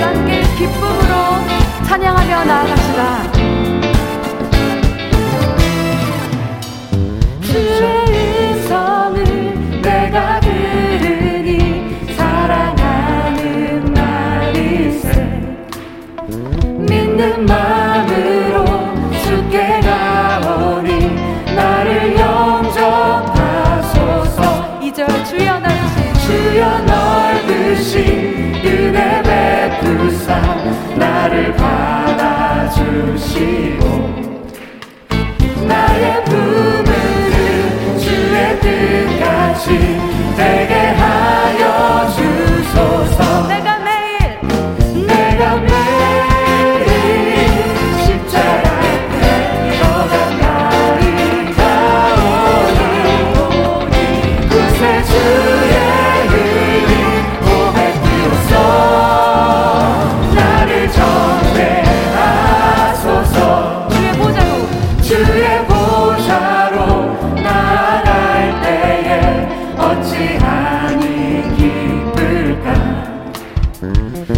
함께 기쁨으로 찬양하며 나아갑시다. 받으신 은혜 베푸사 나를 받아주시고 나의 부모를 주의 뜻까지 되게 하여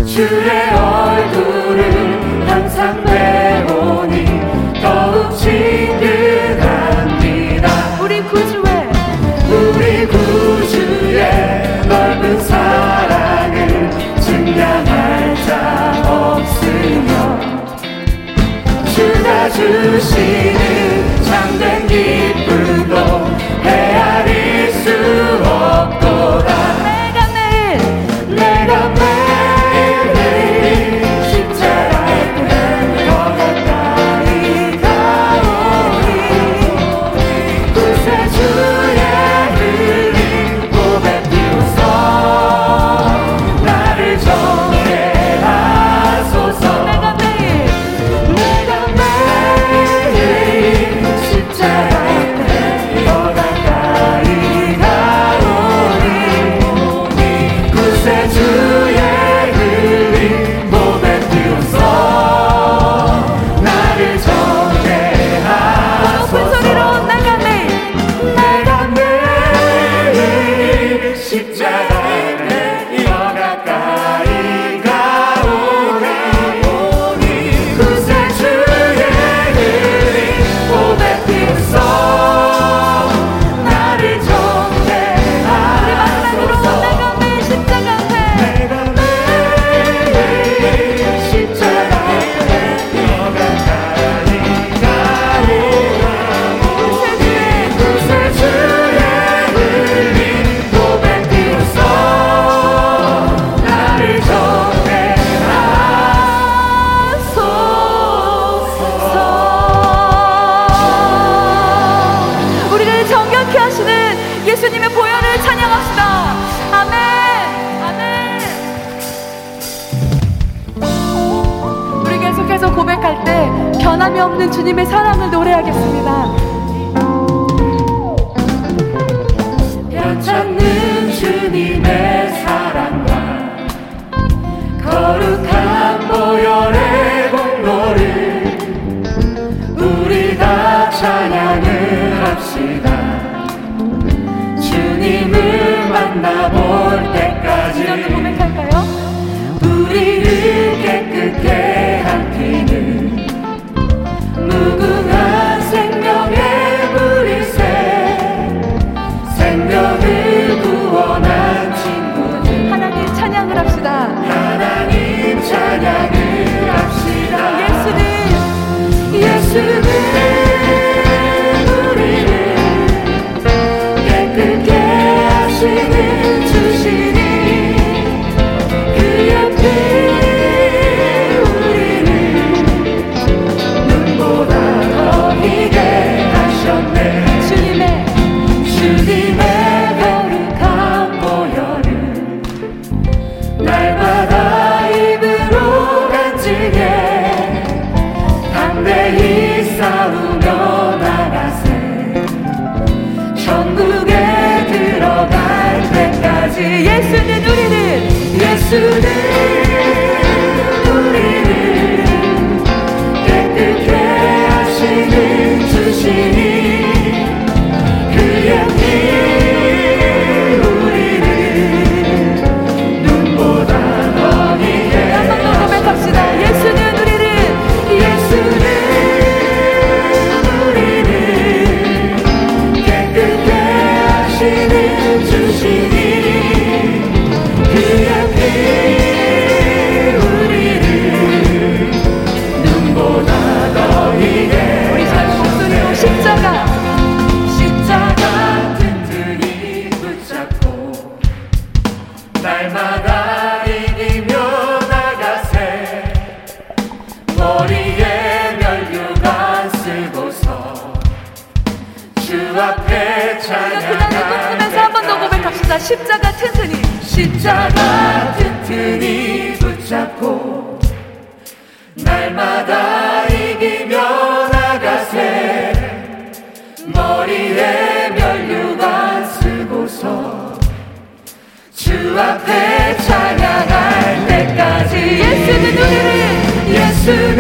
주의 얼굴을 항상 앞에서 고백할 때 변함이 없는 주님의 사랑을 노래하겠습니다. 별 찾는 주님의 사랑과 거룩한 보혈의 공로를 우리 다 찬양을 합시다. 주님을 만나볼 때까지 십자가 튼튼히. 십자가 튼튼히 붙잡고 날마다 이기며 나가세. 머리에 면류관 쓰고서 주 앞에 찬양할 때까지. 예수는 우리를 예수는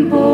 boy.